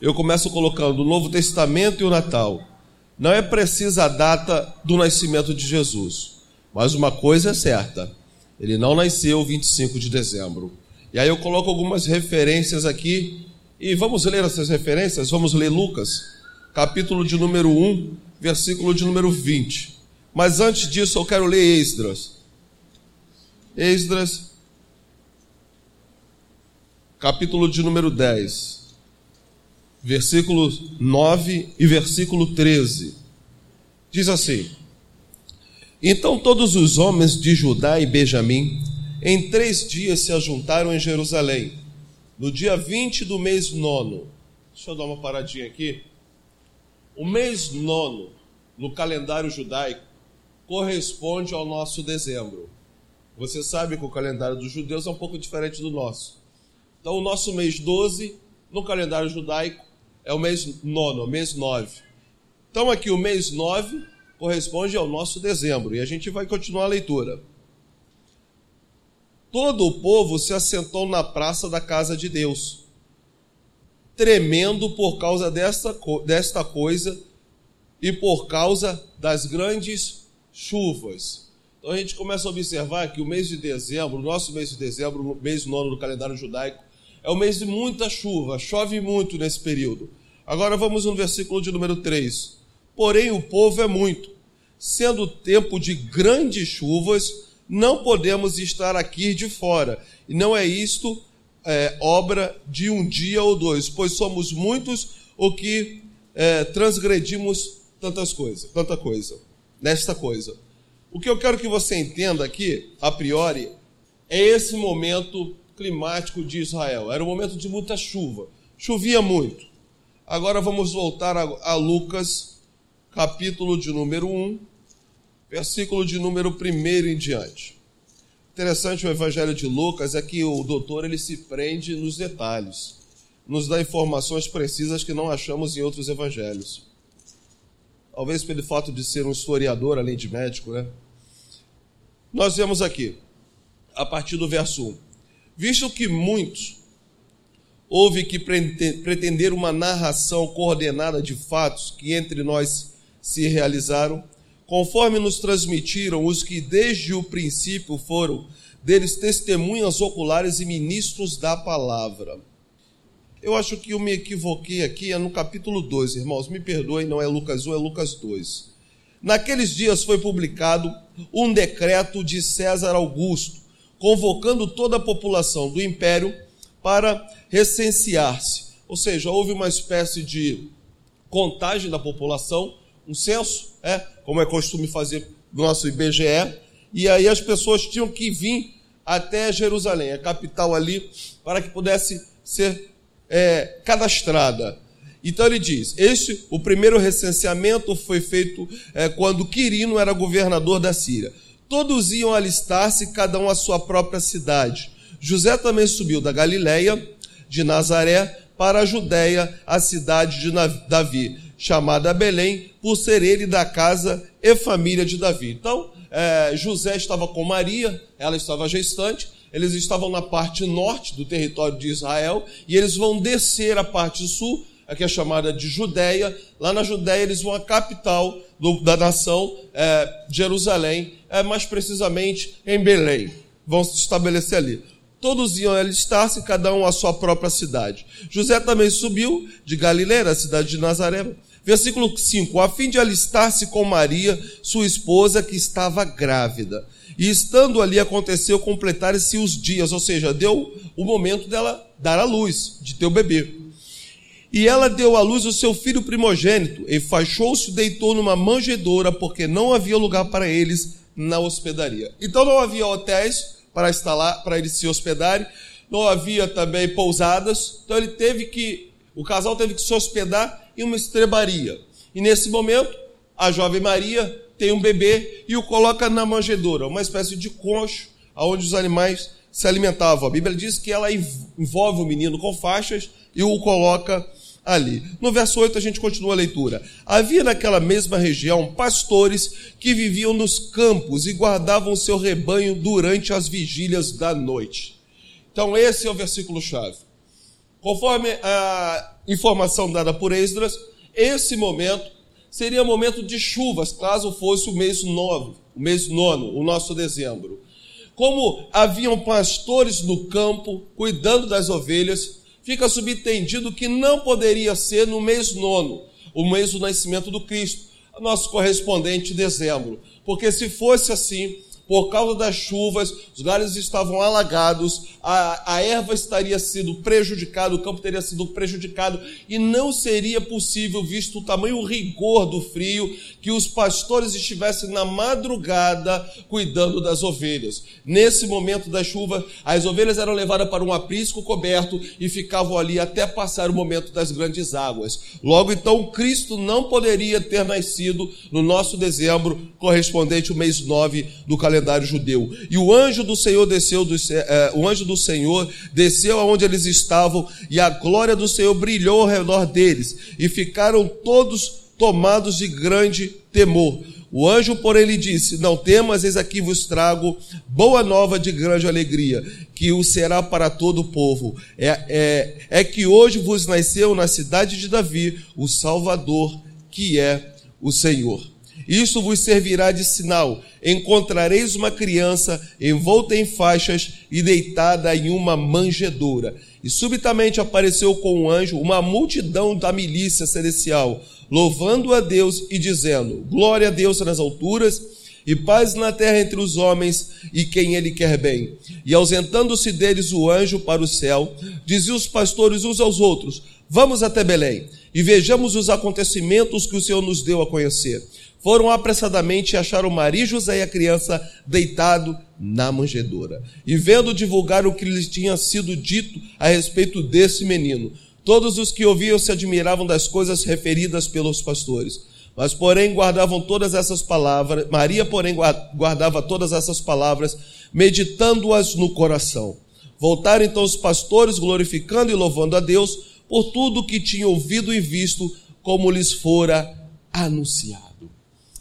eu começo colocando o Novo Testamento e o Natal. Não é precisa a data do nascimento de Jesus, mas uma coisa é certa: ele não nasceu 25 de dezembro. E aí eu coloco algumas referências aqui, e vamos ler essas referências? Vamos ler Lucas, capítulo de número 1, versículo de número 20. Mas antes disso eu quero ler Esdras. Esdras, capítulo de número 10, versículo 9 e versículo 13. Diz assim: Então todos os homens de Judá e Benjamim, em três dias se ajuntaram em Jerusalém, no dia 20 do mês nono. Deixa eu dar uma paradinha aqui. O mês nono, no calendário judaico, corresponde ao nosso dezembro. Você sabe que o calendário dos judeus é um pouco diferente do nosso. Então, o nosso mês 12, no calendário judaico, é o mês nono, mês 9. Então, aqui o mês 9 corresponde ao nosso dezembro. E a gente vai continuar a leitura. Todo o povo se assentou na praça da casa de Deus, tremendo por causa desta, desta coisa e por causa das grandes chuvas. Então a gente começa a observar que o mês de dezembro, o nosso mês de dezembro, o mês nono do calendário judaico, é o mês de muita chuva, chove muito nesse período. Agora vamos no versículo de número 3. Porém, o povo é muito. Sendo tempo de grandes chuvas, não podemos estar aqui de fora. E não é isto é, obra de um dia ou dois, pois somos muitos o que é, transgredimos tantas coisas, tanta coisa, nesta coisa. O que eu quero que você entenda aqui, a priori, é esse momento climático de Israel. Era um momento de muita chuva. Chovia muito. Agora vamos voltar a, a Lucas, capítulo de número 1, versículo de número 1 em diante. Interessante o evangelho de Lucas é que o doutor ele se prende nos detalhes, nos dá informações precisas que não achamos em outros evangelhos. Talvez pelo fato de ser um historiador além de médico, né? Nós vemos aqui, a partir do verso 1 visto que muitos houve que pretender uma narração coordenada de fatos que entre nós se realizaram, conforme nos transmitiram os que desde o princípio foram deles testemunhas oculares e ministros da palavra. Eu acho que eu me equivoquei aqui, é no capítulo 2, irmãos, me perdoem, não é Lucas 1, é Lucas 2. Naqueles dias foi publicado um decreto de César Augusto, convocando toda a população do império para recensear-se. Ou seja, houve uma espécie de contagem da população, um censo, é, como é costume fazer no nosso IBGE, e aí as pessoas tinham que vir até Jerusalém, a capital ali, para que pudesse ser é, cadastrada. Então ele diz: este, o primeiro recenseamento foi feito é, quando Quirino era governador da Síria. Todos iam alistar-se, cada um à sua própria cidade. José também subiu da Galiléia, de Nazaré, para a Judéia, a cidade de Davi, chamada Belém, por ser ele da casa e família de Davi. Então, é, José estava com Maria, ela estava gestante, eles estavam na parte norte do território de Israel, e eles vão descer a parte sul, que é chamada de Judéia. Lá na Judéia eles vão à capital do, da nação, é, Jerusalém, é, mais precisamente em Belém. Vão se estabelecer ali. Todos iam alistar-se, cada um à sua própria cidade. José também subiu de Galileia, a cidade de Nazaré. Versículo 5: A fim de alistar-se com Maria, sua esposa, que estava grávida. E estando ali, aconteceu completar-se os dias, ou seja, deu o momento dela dar a luz, de ter o bebê. E ela deu à luz o seu filho primogênito, e fachou-se e deitou numa manjedoura, porque não havia lugar para eles na hospedaria. Então não havia hotéis para lá, para eles se hospedarem, não havia também pousadas, então ele teve que, o casal teve que se hospedar em uma estrebaria. E nesse momento, a jovem Maria tem um bebê e o coloca na manjedoura, uma espécie de concho, onde os animais se alimentavam. A Bíblia diz que ela envolve o menino com faixas e o coloca ali. No verso 8 a gente continua a leitura. Havia naquela mesma região pastores que viviam nos campos e guardavam seu rebanho durante as vigílias da noite. Então esse é o versículo chave. Conforme a informação dada por Esdras, esse momento seria momento de chuvas, caso fosse o mês novo, o mês nono, o nosso dezembro. Como haviam pastores no campo cuidando das ovelhas, fica subentendido que não poderia ser no mês nono, o mês do nascimento do Cristo, nosso correspondente dezembro. Porque se fosse assim, por causa das chuvas, os galhos estavam alagados, a, a erva estaria sendo prejudicada, o campo teria sido prejudicado, e não seria possível, visto o tamanho rigor do frio, que os pastores estivessem na madrugada cuidando das ovelhas. Nesse momento da chuva, as ovelhas eram levadas para um aprisco coberto e ficavam ali até passar o momento das grandes águas. Logo então, Cristo não poderia ter nascido no nosso dezembro, correspondente ao mês 9 do calendário calendário judeu. E o anjo do Senhor desceu, do, é, o anjo do Senhor desceu aonde eles estavam, e a glória do Senhor brilhou ao redor deles, e ficaram todos tomados de grande temor. O anjo, porém, lhe disse: Não temas, eis aqui vos trago boa nova de grande alegria, que o será para todo o povo. É, é, é que hoje vos nasceu na cidade de Davi o Salvador, que é o Senhor. Isso vos servirá de sinal. Encontrareis uma criança envolta em faixas e deitada em uma manjedoura. E subitamente apareceu com um anjo uma multidão da milícia celestial, louvando a Deus e dizendo: Glória a Deus nas alturas e paz na terra entre os homens e quem ele quer bem. E ausentando-se deles o anjo para o céu, diziam os pastores uns aos outros: Vamos até Belém e vejamos os acontecimentos que o Senhor nos deu a conhecer foram apressadamente e acharam Maria, José e a criança deitado na manjedoura. E vendo divulgar o que lhes tinha sido dito a respeito desse menino, todos os que ouviam se admiravam das coisas referidas pelos pastores. Mas, porém, guardavam todas essas palavras, Maria, porém, guardava todas essas palavras, meditando-as no coração. Voltaram então os pastores, glorificando e louvando a Deus por tudo o que tinham ouvido e visto, como lhes fora anunciado.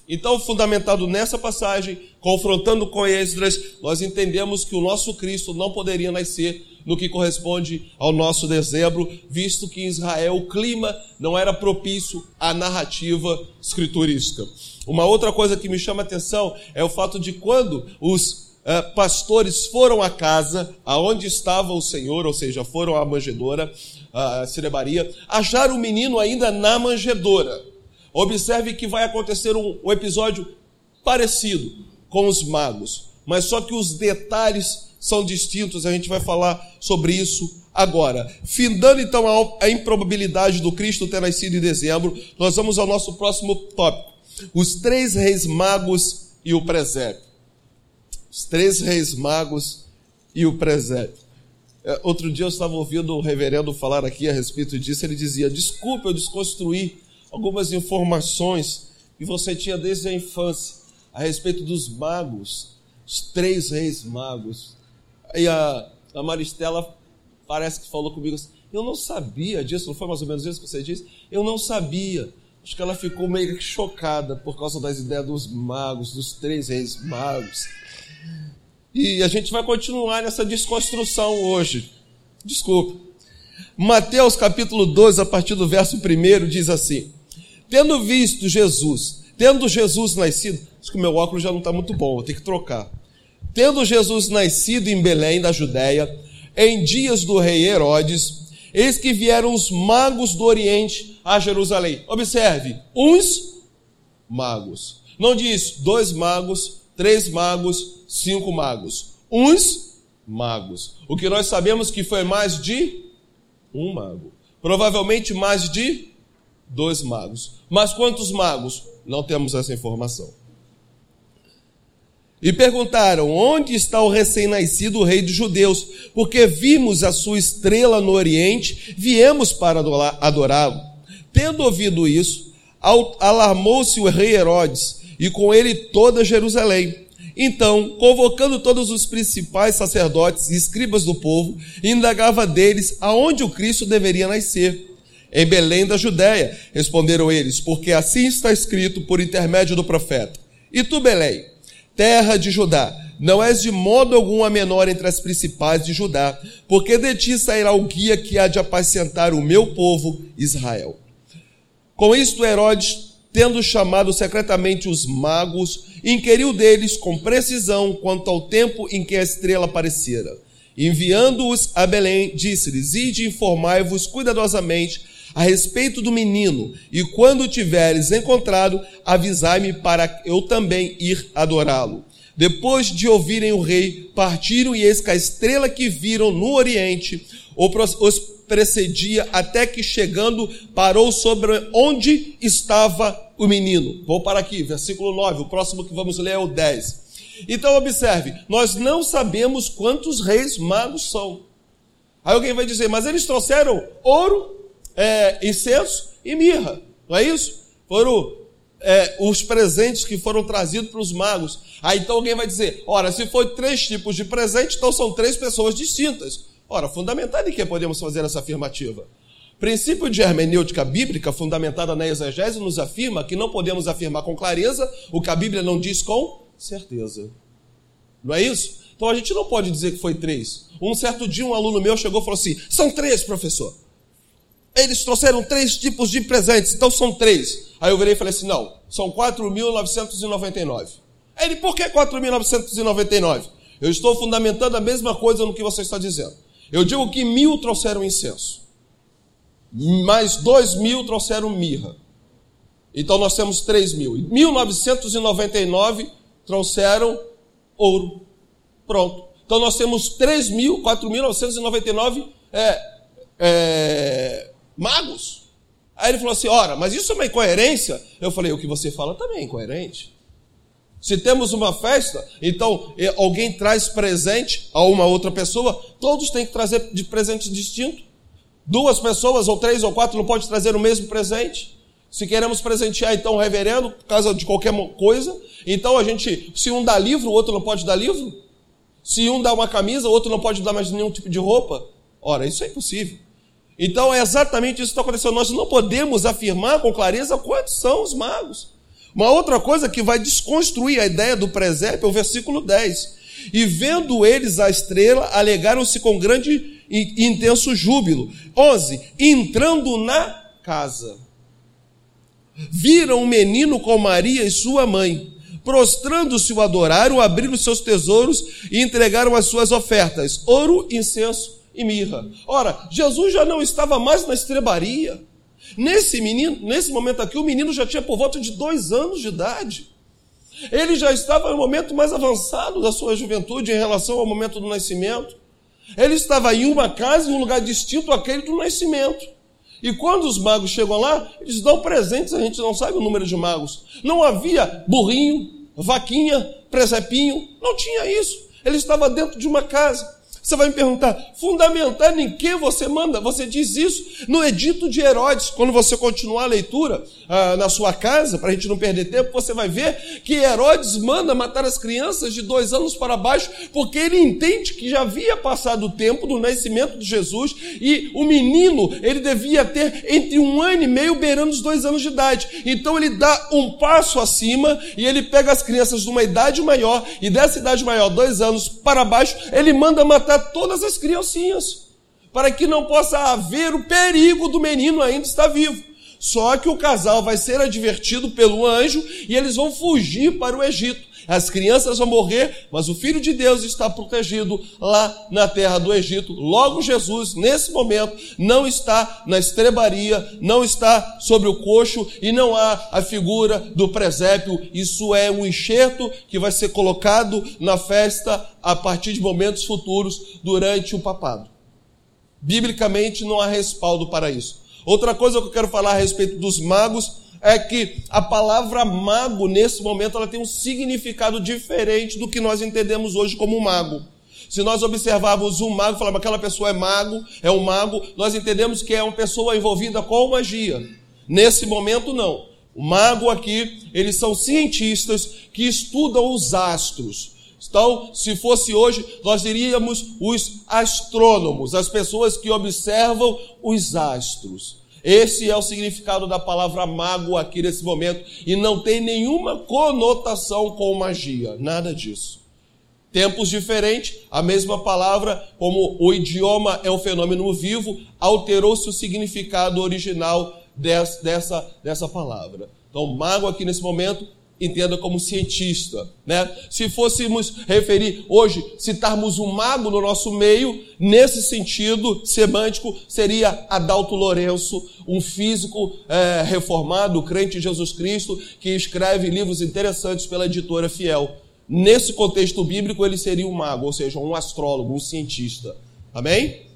Então, fundamentado nessa passagem, confrontando com Esdras, nós entendemos que o nosso Cristo não poderia nascer no que corresponde ao nosso dezembro, visto que em Israel o clima não era propício à narrativa escriturística. Uma outra coisa que me chama a atenção é o fato de quando os eh, pastores foram à casa aonde estava o Senhor, ou seja, foram à manjedoura, à cerebaria, acharam o menino ainda na manjedoura. Observe que vai acontecer um, um episódio parecido com os magos, mas só que os detalhes são distintos, a gente vai falar sobre isso agora. Findando então a, improbabilidade do Cristo ter nascido em dezembro, nós vamos ao nosso próximo tópico: os três reis magos e o presépio. Os três reis magos e o presépio. É, outro dia eu estava ouvindo o reverendo falar aqui a respeito disso, ele dizia: desculpa eu desconstruir algumas informações que você tinha desde a infância a respeito dos magos, os três reis magos. E a, a Maristela parece que falou comigo assim, eu não sabia disso, não foi mais ou menos isso que você disse? Eu não sabia. Acho que ela ficou meio chocada por causa das ideias dos magos, dos três reis magos. E a gente vai continuar nessa desconstrução hoje. Desculpa. Mateus capítulo 12, a partir do verso 1, diz assim: Tendo visto Jesus, tendo Jesus nascido, acho que o meu óculos já não está muito bom, vou ter que trocar. Tendo Jesus nascido em Belém, da Judéia, em dias do rei Herodes, eis que vieram os magos do Oriente a Jerusalém. Observe, uns magos. Não diz dois magos, três magos, cinco magos. Uns magos. O que nós sabemos que foi mais de um mago. Provavelmente mais de dois magos. Mas quantos magos? Não temos essa informação. E perguntaram: Onde está o recém-nascido rei dos judeus? Porque vimos a sua estrela no oriente, viemos para adorá-lo. Tendo ouvido isso, alarmou-se o rei Herodes e com ele toda Jerusalém. Então, convocando todos os principais sacerdotes e escribas do povo, indagava deles aonde o Cristo deveria nascer. Em Belém da Judéia, responderam eles, porque assim está escrito por intermédio do profeta. E tu, Belém, terra de Judá, não és de modo algum a menor entre as principais de Judá, porque de ti sairá o guia que há de apacentar o meu povo Israel. Com isto, Herodes, tendo chamado secretamente os magos, inquiriu deles com precisão quanto ao tempo em que a estrela aparecera. Enviando-os a Belém, disse-lhes: Ide informai-vos cuidadosamente a respeito do menino, e quando tiveres encontrado, avisai-me para eu também ir adorá-lo. Depois de ouvirem o rei, partiram e eis que a estrela que viram no oriente os precedia até que chegando parou sobre onde estava o menino. Vou para aqui, versículo 9, o próximo que vamos ler é o 10. Então observe, nós não sabemos quantos reis magos são. Aí alguém vai dizer, mas eles trouxeram ouro, é, incenso e mirra, não é isso? Foram é, os presentes que foram trazidos para os magos. Aí então alguém vai dizer: ora, se foi três tipos de presente, então são três pessoas distintas. Ora, fundamentado em que podemos fazer essa afirmativa? Princípio de hermenêutica bíblica, fundamentada na exegese, nos afirma que não podemos afirmar com clareza o que a Bíblia não diz com certeza. Não é isso? Então a gente não pode dizer que foi três. Um certo dia, um aluno meu chegou e falou assim: são três, professor. Eles trouxeram três tipos de presentes, então são três. Aí eu virei e falei assim: não, são 4.999. Ele, por que 4.999? Eu estou fundamentando a mesma coisa no que você está dizendo. Eu digo que mil trouxeram incenso, mais dois mil trouxeram mirra. Então nós temos três mil. 1999 trouxeram ouro. Pronto. Então nós temos 3 mil, 4.999 é, é, magos. Aí ele falou assim: ora, mas isso é uma incoerência? Eu falei: o que você fala também é incoerente. Se temos uma festa, então alguém traz presente a uma outra pessoa, todos têm que trazer de presente distinto. Duas pessoas, ou três ou quatro, não pode trazer o mesmo presente. Se queremos presentear então o reverendo, por causa de qualquer coisa, então a gente, se um dá livro, o outro não pode dar livro. Se um dá uma camisa, o outro não pode dar mais nenhum tipo de roupa. Ora, isso é impossível. Então é exatamente isso que está acontecendo. Nós não podemos afirmar com clareza quantos são os magos. Uma outra coisa que vai desconstruir a ideia do presépio é o versículo 10. E vendo eles a estrela, alegaram-se com grande e intenso júbilo. 11. Entrando na casa, viram um menino com Maria e sua mãe. Prostrando-se o adoraram, abriram seus tesouros e entregaram as suas ofertas: ouro, incenso e mirra. Ora, Jesus já não estava mais na estrebaria. Nesse menino, nesse momento aqui, o menino já tinha por volta de dois anos de idade. Ele já estava no momento mais avançado da sua juventude em relação ao momento do nascimento. Ele estava em uma casa, em um lugar distinto àquele do nascimento. E quando os magos chegam lá, eles dão presentes, a gente não sabe o número de magos. Não havia burrinho, vaquinha, presepinho, não tinha isso. Ele estava dentro de uma casa. Você vai me perguntar, fundamentando em que você manda? Você diz isso no Edito de Herodes. Quando você continuar a leitura ah, na sua casa, para a gente não perder tempo, você vai ver que Herodes manda matar as crianças de dois anos para baixo, porque ele entende que já havia passado o tempo do nascimento de Jesus e o menino, ele devia ter entre um ano e meio beirando os dois anos de idade. Então ele dá um passo acima e ele pega as crianças de uma idade maior e dessa idade maior, dois anos para baixo, ele manda matar matar todas as criancinhas, para que não possa haver o perigo do menino ainda estar vivo. Só que o casal vai ser advertido pelo anjo e eles vão fugir para o Egito. As crianças vão morrer, mas o Filho de Deus está protegido lá na terra do Egito. Logo, Jesus, nesse momento, não está na estrebaria, não está sobre o coxo e não há a figura do presépio. Isso é um enxerto que vai ser colocado na festa a partir de momentos futuros durante o papado. Biblicamente, não há respaldo para isso. Outra coisa que eu quero falar a respeito dos magos é que a palavra mago, nesse momento, ela tem um significado diferente do que nós entendemos hoje como mago. Se nós observarmos um mago, falamos aquela pessoa é mago, é um mago, nós entendemos que é uma pessoa envolvida com magia. Nesse momento, não. O mago aqui, eles são cientistas que estudam os astros. Então, se fosse hoje, nós diríamos os astrônomos, as pessoas que observam os astros. Esse é o significado da palavra mago aqui nesse momento e não tem nenhuma conotação com magia, nada disso. Tempos diferentes, a mesma palavra, como o idioma é um fenômeno vivo, alterou-se o significado original dessa, dessa palavra. Então, mago aqui nesse momento entenda como cientista, né? Se fôssemos referir hoje, citarmos um mago no nosso meio, nesse sentido semântico, seria Adalto Lourenço, um físico é, reformado, crente em Jesus Cristo, que escreve livros interessantes pela editora Fiel. Nesse contexto bíblico, ele seria um mago, ou seja, um astrólogo, um cientista. Amém?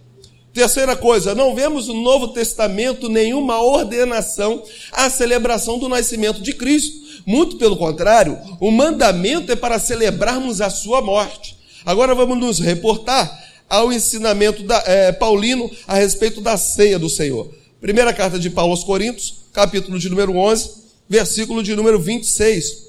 Terceira coisa, não vemos no Novo Testamento nenhuma ordenação à celebração do nascimento de Cristo. Muito pelo contrário, o mandamento é para celebrarmos a sua morte. Agora vamos nos reportar ao ensinamento da, é, paulino a respeito da ceia do Senhor. Primeira carta de Paulo aos Coríntios, capítulo de número 11, versículo de número 26.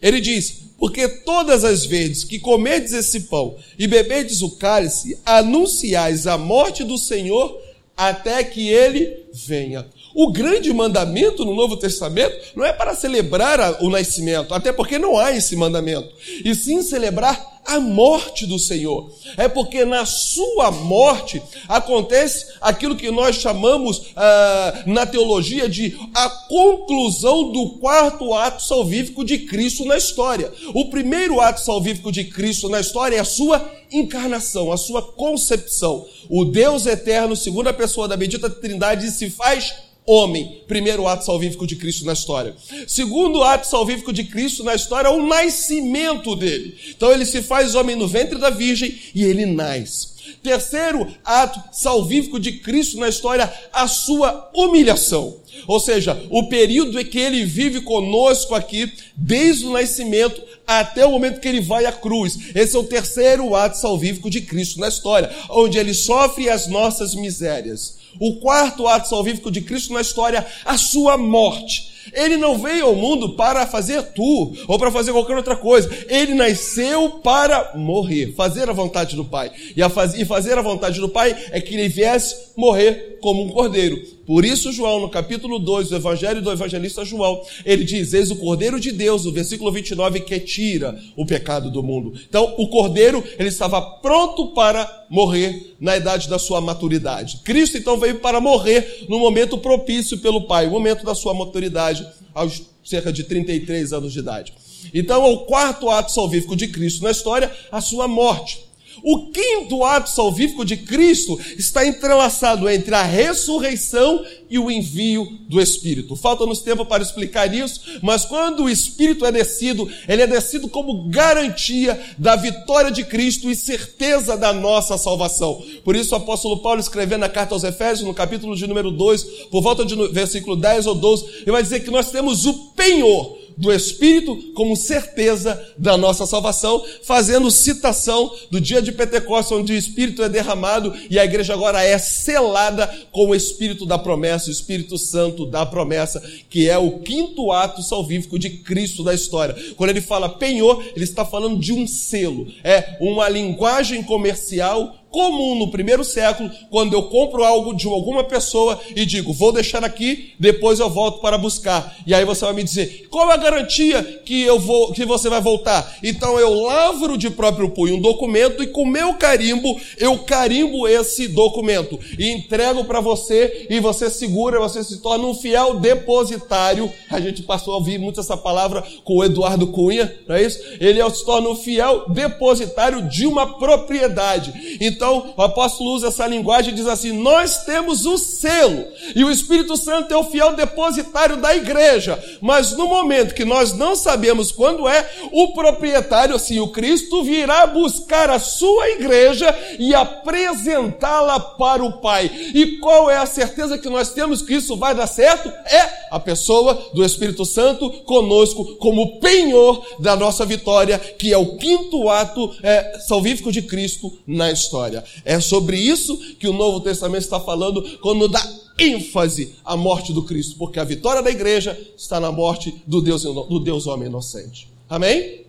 Ele diz: porque todas as vezes que comerdes esse pão e beberdes o cálice, anunciais a morte do Senhor até que ele venha. O grande mandamento no Novo Testamento não é para celebrar o nascimento, até porque não há esse mandamento, e sim celebrar a morte do Senhor. É porque na sua morte acontece aquilo que nós chamamos ah, na teologia de a conclusão do quarto ato salvífico de Cristo na história. O primeiro ato salvífico de Cristo na história é a sua encarnação, a sua concepção. O Deus eterno, segunda pessoa da bendita Trindade, se faz homem. Primeiro ato salvífico de Cristo na história. Segundo ato salvífico de Cristo na história é o nascimento dele. Então ele se faz homem no ventre da Virgem e ele nasce. Terceiro ato salvífico de Cristo na história, a sua humilhação. Ou seja, o período em que ele vive conosco aqui, desde o nascimento até o momento que ele vai à cruz. Esse é o terceiro ato salvífico de Cristo na história, onde ele sofre as nossas misérias. O quarto ato salvífico de Cristo na história, a sua morte. Ele não veio ao mundo para fazer tu ou para fazer qualquer outra coisa. Ele nasceu para morrer, fazer a vontade do Pai. E, faz, e fazer a vontade do Pai é que ele viesse morrer como um cordeiro. Por isso, João, no capítulo 2 do Evangelho do Evangelista João, ele diz: Eis o Cordeiro de Deus, no versículo 29, que tira o pecado do mundo. Então, o Cordeiro, ele estava pronto para morrer na idade da sua maturidade. Cristo, então, veio para morrer no momento propício pelo Pai, o momento da sua maturidade, aos cerca de 33 anos de idade. Então, o quarto ato salvífico de Cristo na história, a sua morte. O quinto ato salvífico de Cristo está entrelaçado entre a ressurreição e o envio do Espírito. Falta-nos tempo para explicar isso, mas quando o Espírito é descido, ele é descido como garantia da vitória de Cristo e certeza da nossa salvação. Por isso o apóstolo Paulo escrevendo na carta aos Efésios, no capítulo de número 2, por volta de versículo 10 ou 12, ele vai dizer que nós temos o penhor do Espírito como certeza da nossa salvação, fazendo citação do dia de Pentecostes, onde o Espírito é derramado e a igreja agora é selada com o Espírito da promessa, o Espírito Santo da promessa, que é o quinto ato salvífico de Cristo da história. Quando ele fala penhor, ele está falando de um selo, é uma linguagem comercial comum no primeiro século, quando eu compro algo de alguma pessoa e digo, vou deixar aqui, depois eu volto para buscar. E aí você vai me dizer, qual é a garantia que eu vou, que você vai voltar? Então eu lavro de próprio punho um documento e com meu carimbo, eu carimbo esse documento e entrego para você e você segura, você se torna um fiel depositário. A gente passou a ouvir muito essa palavra com o Eduardo Cunha, não é isso? Ele se torna um fiel depositário de uma propriedade. Então, então, o apóstolo usa essa linguagem e diz assim: Nós temos o selo, e o Espírito Santo é o fiel depositário da igreja. Mas no momento que nós não sabemos quando é, o proprietário, assim, o Cristo, virá buscar a sua igreja e apresentá-la para o Pai. E qual é a certeza que nós temos que isso vai dar certo? É a pessoa do Espírito Santo conosco, como penhor da nossa vitória, que é o quinto ato é, salvífico de Cristo na história história. É sobre isso que o Novo Testamento está falando quando dá ênfase à morte do Cristo, porque a vitória da igreja está na morte do Deus, do Deus homem inocente. Amém?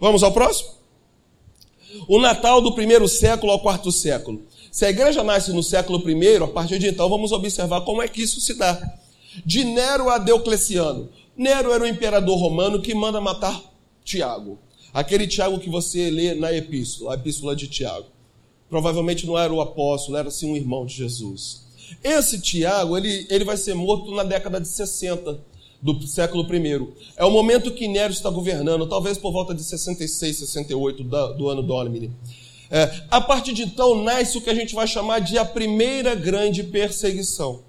Vamos ao próximo? O Natal do primeiro século ao quarto século. Se a igreja nasce no século I, a partir de então vamos observar como é que isso se dá. De Nero a Diocleciano. Nero era o imperador romano que manda matar Tiago. Aquele Tiago que você lê na epístola, a epístola de Tiago. Provavelmente não era o apóstolo, era sim um irmão de Jesus. Esse Tiago, ele, ele vai ser morto na década de 60 do século I. É o momento que Nero está governando, talvez por volta de 66, 68 do ano Domini. É, a partir de então nasce o que a gente vai chamar de a primeira grande perseguição.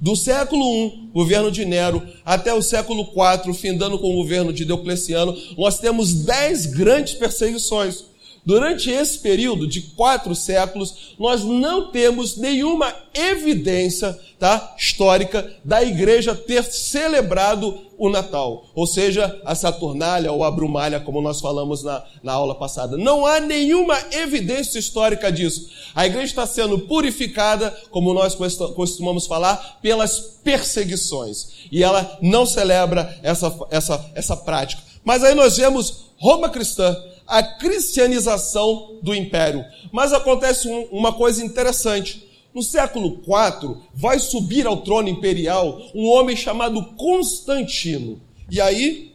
Do século I, governo de Nero, até o século IV, findando com o governo de Diocleciano, nós temos dez grandes perseguições. Durante esse período de quatro séculos, nós não temos nenhuma evidência tá, histórica da igreja ter celebrado o Natal, ou seja, a Saturnália ou a Brumália, como nós falamos na, na aula passada. Não há nenhuma evidência histórica disso. A igreja está sendo purificada, como nós costumamos falar, pelas perseguições. E ela não celebra essa, essa, essa prática. Mas aí nós vemos Roma cristã a cristianização do império. Mas acontece um, uma coisa interessante. No século IV, vai subir ao trono imperial um homem chamado Constantino. E aí,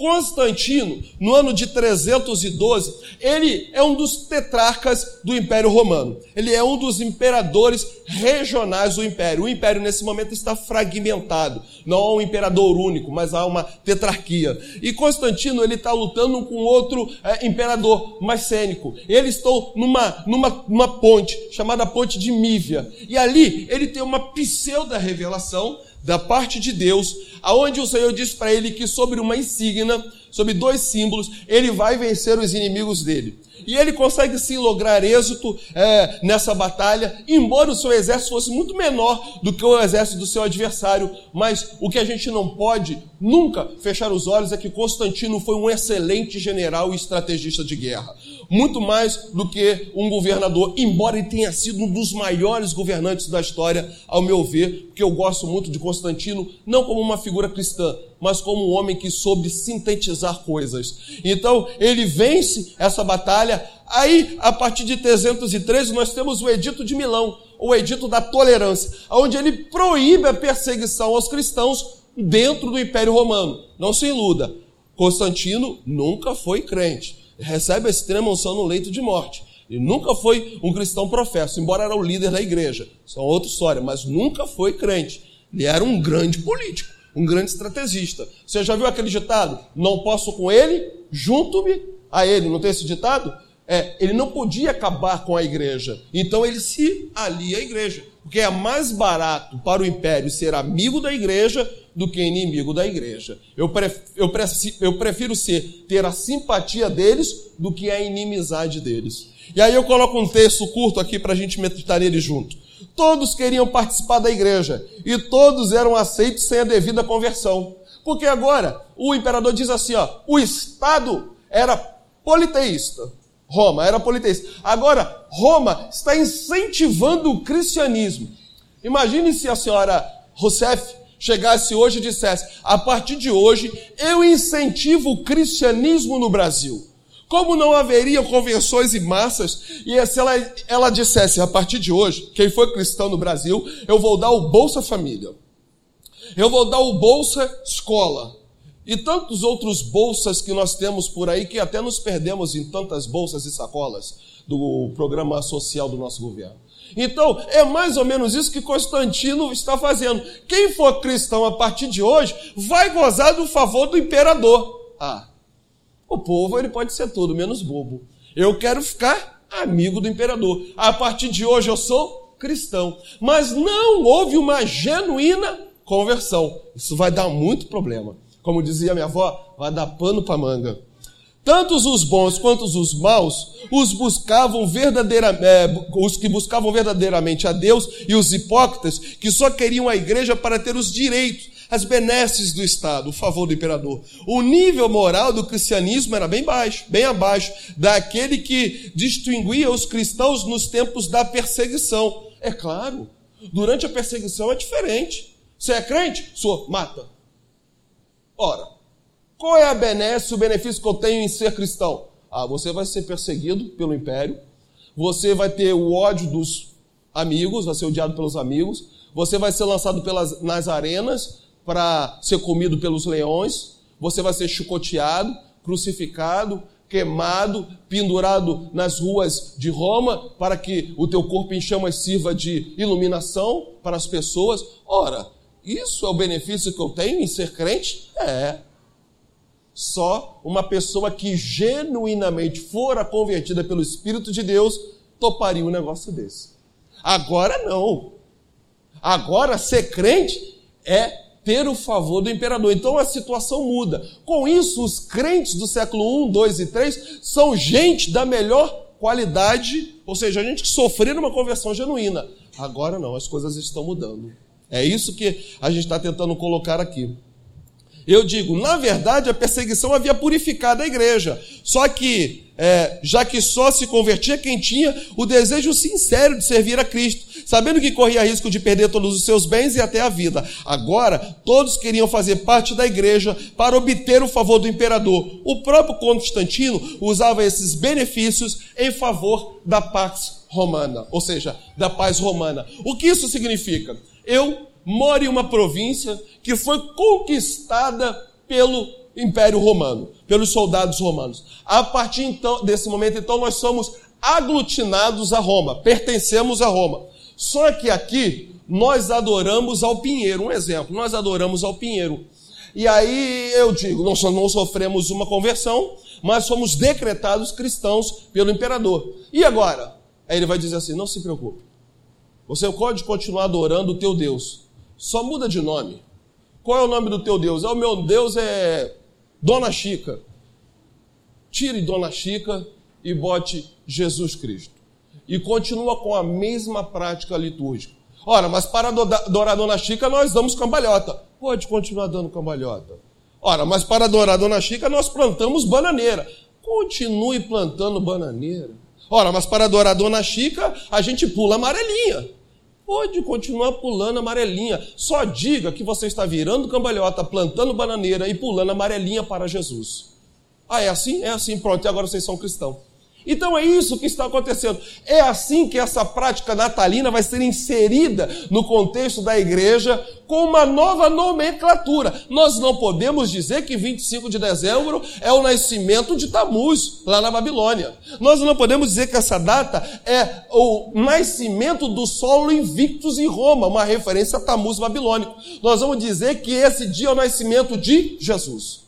Constantino, no ano de 312, ele é um dos tetrarcas do Império Romano. Ele é um dos imperadores regionais do Império. O Império, nesse momento, está fragmentado. Não há um imperador único, mas há uma tetrarquia. E Constantino, ele está lutando com outro é, imperador, Marcênico. Eles estão numa, numa, numa ponte, chamada Ponte de Mívia. E ali, ele tem uma pseudo-revelação da parte de Deus, aonde o Senhor diz para ele que sobre uma insígnia, sobre dois símbolos, ele vai vencer os inimigos dele. E ele consegue sim lograr êxito é, nessa batalha, embora o seu exército fosse muito menor do que o exército do seu adversário. Mas o que a gente não pode nunca fechar os olhos é que Constantino foi um excelente general e estrategista de guerra muito mais do que um governador, embora ele tenha sido um dos maiores governantes da história, ao meu ver, porque eu gosto muito de Constantino, não como uma figura cristã, mas como um homem que soube sintetizar coisas. Então, ele vence essa batalha. Aí, a partir de 313, nós temos o Edito de Milão, o Edito da Tolerância, onde ele proíbe a perseguição aos cristãos dentro do Império Romano. Não se iluda. Constantino nunca foi crente recebe a extrema unção no leito de morte. Ele nunca foi um cristão professo, embora era o líder da igreja. Isso é outra história, mas nunca foi crente. Ele era um grande político, um grande estrategista. Você já viu aquele ditado? Não posso com ele, junto-me a ele. Não tem esse ditado? É, ele não podia acabar com a igreja. Então ele se alia à igreja. Porque é mais barato para o império ser amigo da igreja do que inimigo da igreja. Eu, prefiro, eu, eu prefiro ser, ter a simpatia deles do que a inimizade deles. E aí eu coloco um texto curto aqui para a gente meditar nele junto. Todos queriam participar da igreja e todos eram aceitos sem a devida conversão. Porque agora o imperador diz assim, ó, o Estado era politeísta. Roma era politeísta. Agora, Roma está incentivando o cristianismo. Imagine se a senhora Rousseff chegasse hoje e dissesse: a partir de hoje eu incentivo o cristianismo no Brasil. Como não haveria convenções em massas, e se ela, ela dissesse, a partir de hoje, quem for cristão no Brasil, eu vou dar o Bolsa Família, eu vou dar o Bolsa Escola, e tantos outros bolsas que nós temos por aí, que até nos perdemos em tantas bolsas e sacolas do programa social do nosso governo. Então, é mais ou menos isso que Constantino está fazendo. Quem for cristão a partir de hoje vai gozar do favor do imperador. Ah, o povo ele pode ser todo menos bobo. Eu quero ficar amigo do imperador. A partir de hoje eu sou cristão. Mas não houve uma genuína conversão. Isso vai dar muito problema. Como dizia minha avó, vai dar pano para manga. Tantos os bons quanto os maus, os buscavam verdadeiramente, é, os que buscavam verdadeiramente a Deus e os hipócritas que só queriam a igreja para ter os direitos, as benesses do Estado, o favor do imperador. O nível moral do cristianismo era bem baixo, bem abaixo daquele que distinguia os cristãos nos tempos da perseguição. É claro, durante a perseguição é diferente. Você é crente? Sou, mata. Ora, qual é a benesse, o benefício que eu tenho em ser cristão? Ah, você vai ser perseguido pelo império, você vai ter o ódio dos amigos, vai ser odiado pelos amigos, você vai ser lançado pelas, nas arenas para ser comido pelos leões, você vai ser chicoteado, crucificado, queimado, pendurado nas ruas de Roma, para que o teu corpo em chamas sirva de iluminação para as pessoas. Ora, isso é o benefício que eu tenho em ser crente? É. Só uma pessoa que genuinamente fora convertida pelo Espírito de Deus toparia um negócio desse. Agora não. Agora ser crente é ter o favor do imperador. Então a situação muda. Com isso, os crentes do século 1, 2 e 3 são gente da melhor qualidade, ou seja, gente que sofreu uma conversão genuína. Agora não, as coisas estão mudando. É isso que a gente está tentando colocar aqui. Eu digo, na verdade, a perseguição havia purificado a igreja. Só que, é, já que só se convertia quem tinha o desejo sincero de servir a Cristo, sabendo que corria risco de perder todos os seus bens e até a vida. Agora, todos queriam fazer parte da igreja para obter o favor do imperador. O próprio Constantino usava esses benefícios em favor da Pax Romana, ou seja, da paz romana. O que isso significa? Eu moro em uma província que foi conquistada pelo Império Romano, pelos soldados romanos. A partir então, desse momento, então, nós somos aglutinados a Roma, pertencemos a Roma. Só que aqui nós adoramos ao Pinheiro. Um exemplo, nós adoramos ao Pinheiro. E aí eu digo, nós não sofremos uma conversão, mas fomos decretados cristãos pelo imperador. E agora? Aí ele vai dizer assim: não se preocupe. Você pode continuar adorando o teu Deus, só muda de nome. Qual é o nome do teu Deus? É o meu Deus é Dona Chica. Tire Dona Chica e bote Jesus Cristo. E continua com a mesma prática litúrgica. Ora, mas para adorar Dona Chica nós damos cambalhota. Pode continuar dando cambalhota. Ora, mas para adorar Dona Chica nós plantamos bananeira. Continue plantando bananeira. Ora, mas para adorar Dona Chica a gente pula amarelinha. Pode continuar pulando amarelinha. Só diga que você está virando cambalhota, plantando bananeira e pulando amarelinha para Jesus. Ah, é assim? É assim, pronto, e agora vocês são cristãos. Então é isso que está acontecendo. É assim que essa prática natalina vai ser inserida no contexto da igreja com uma nova nomenclatura. Nós não podemos dizer que 25 de dezembro é o nascimento de Tamuz, lá na Babilônia. Nós não podemos dizer que essa data é o nascimento do solo invictus em Roma, uma referência a Tamuz babilônico. Nós vamos dizer que esse dia é o nascimento de Jesus.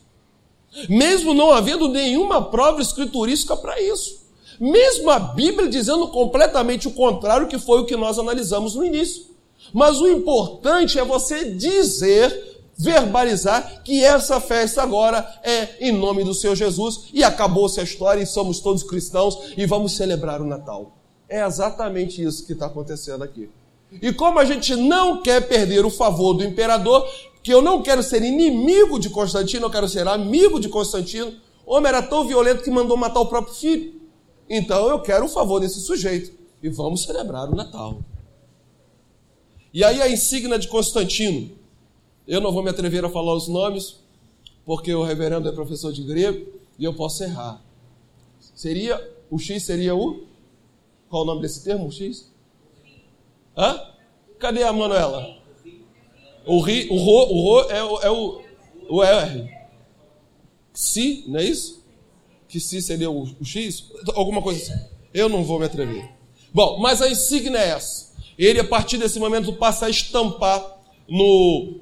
Mesmo não havendo nenhuma prova escriturística para isso. Mesmo a Bíblia dizendo completamente o contrário, que foi o que nós analisamos no início. Mas o importante é você dizer, verbalizar que essa festa agora é em nome do Senhor Jesus e acabou-se a história e somos todos cristãos e vamos celebrar o Natal. É exatamente isso que está acontecendo aqui. E como a gente não quer perder o favor do imperador, que eu não quero ser inimigo de Constantino, eu quero ser amigo de Constantino, o homem era tão violento que mandou matar o próprio filho. Então eu quero o favor desse sujeito. E vamos celebrar o Natal. E aí a insígnia de Constantino. Eu não vou me atrever a falar os nomes, porque o reverendo é professor de grego e eu posso errar. Seria, o X seria o? Qual o nome desse termo, o X? Hã? Cadê a Manuela? O, ri, o ro, o ro é, o, é o, o R. Si, não é isso? Que se seria o, o X, alguma coisa assim. Eu não vou me atrever. Bom, mas a insígnia é essa. Ele, a partir desse momento, passa a estampar no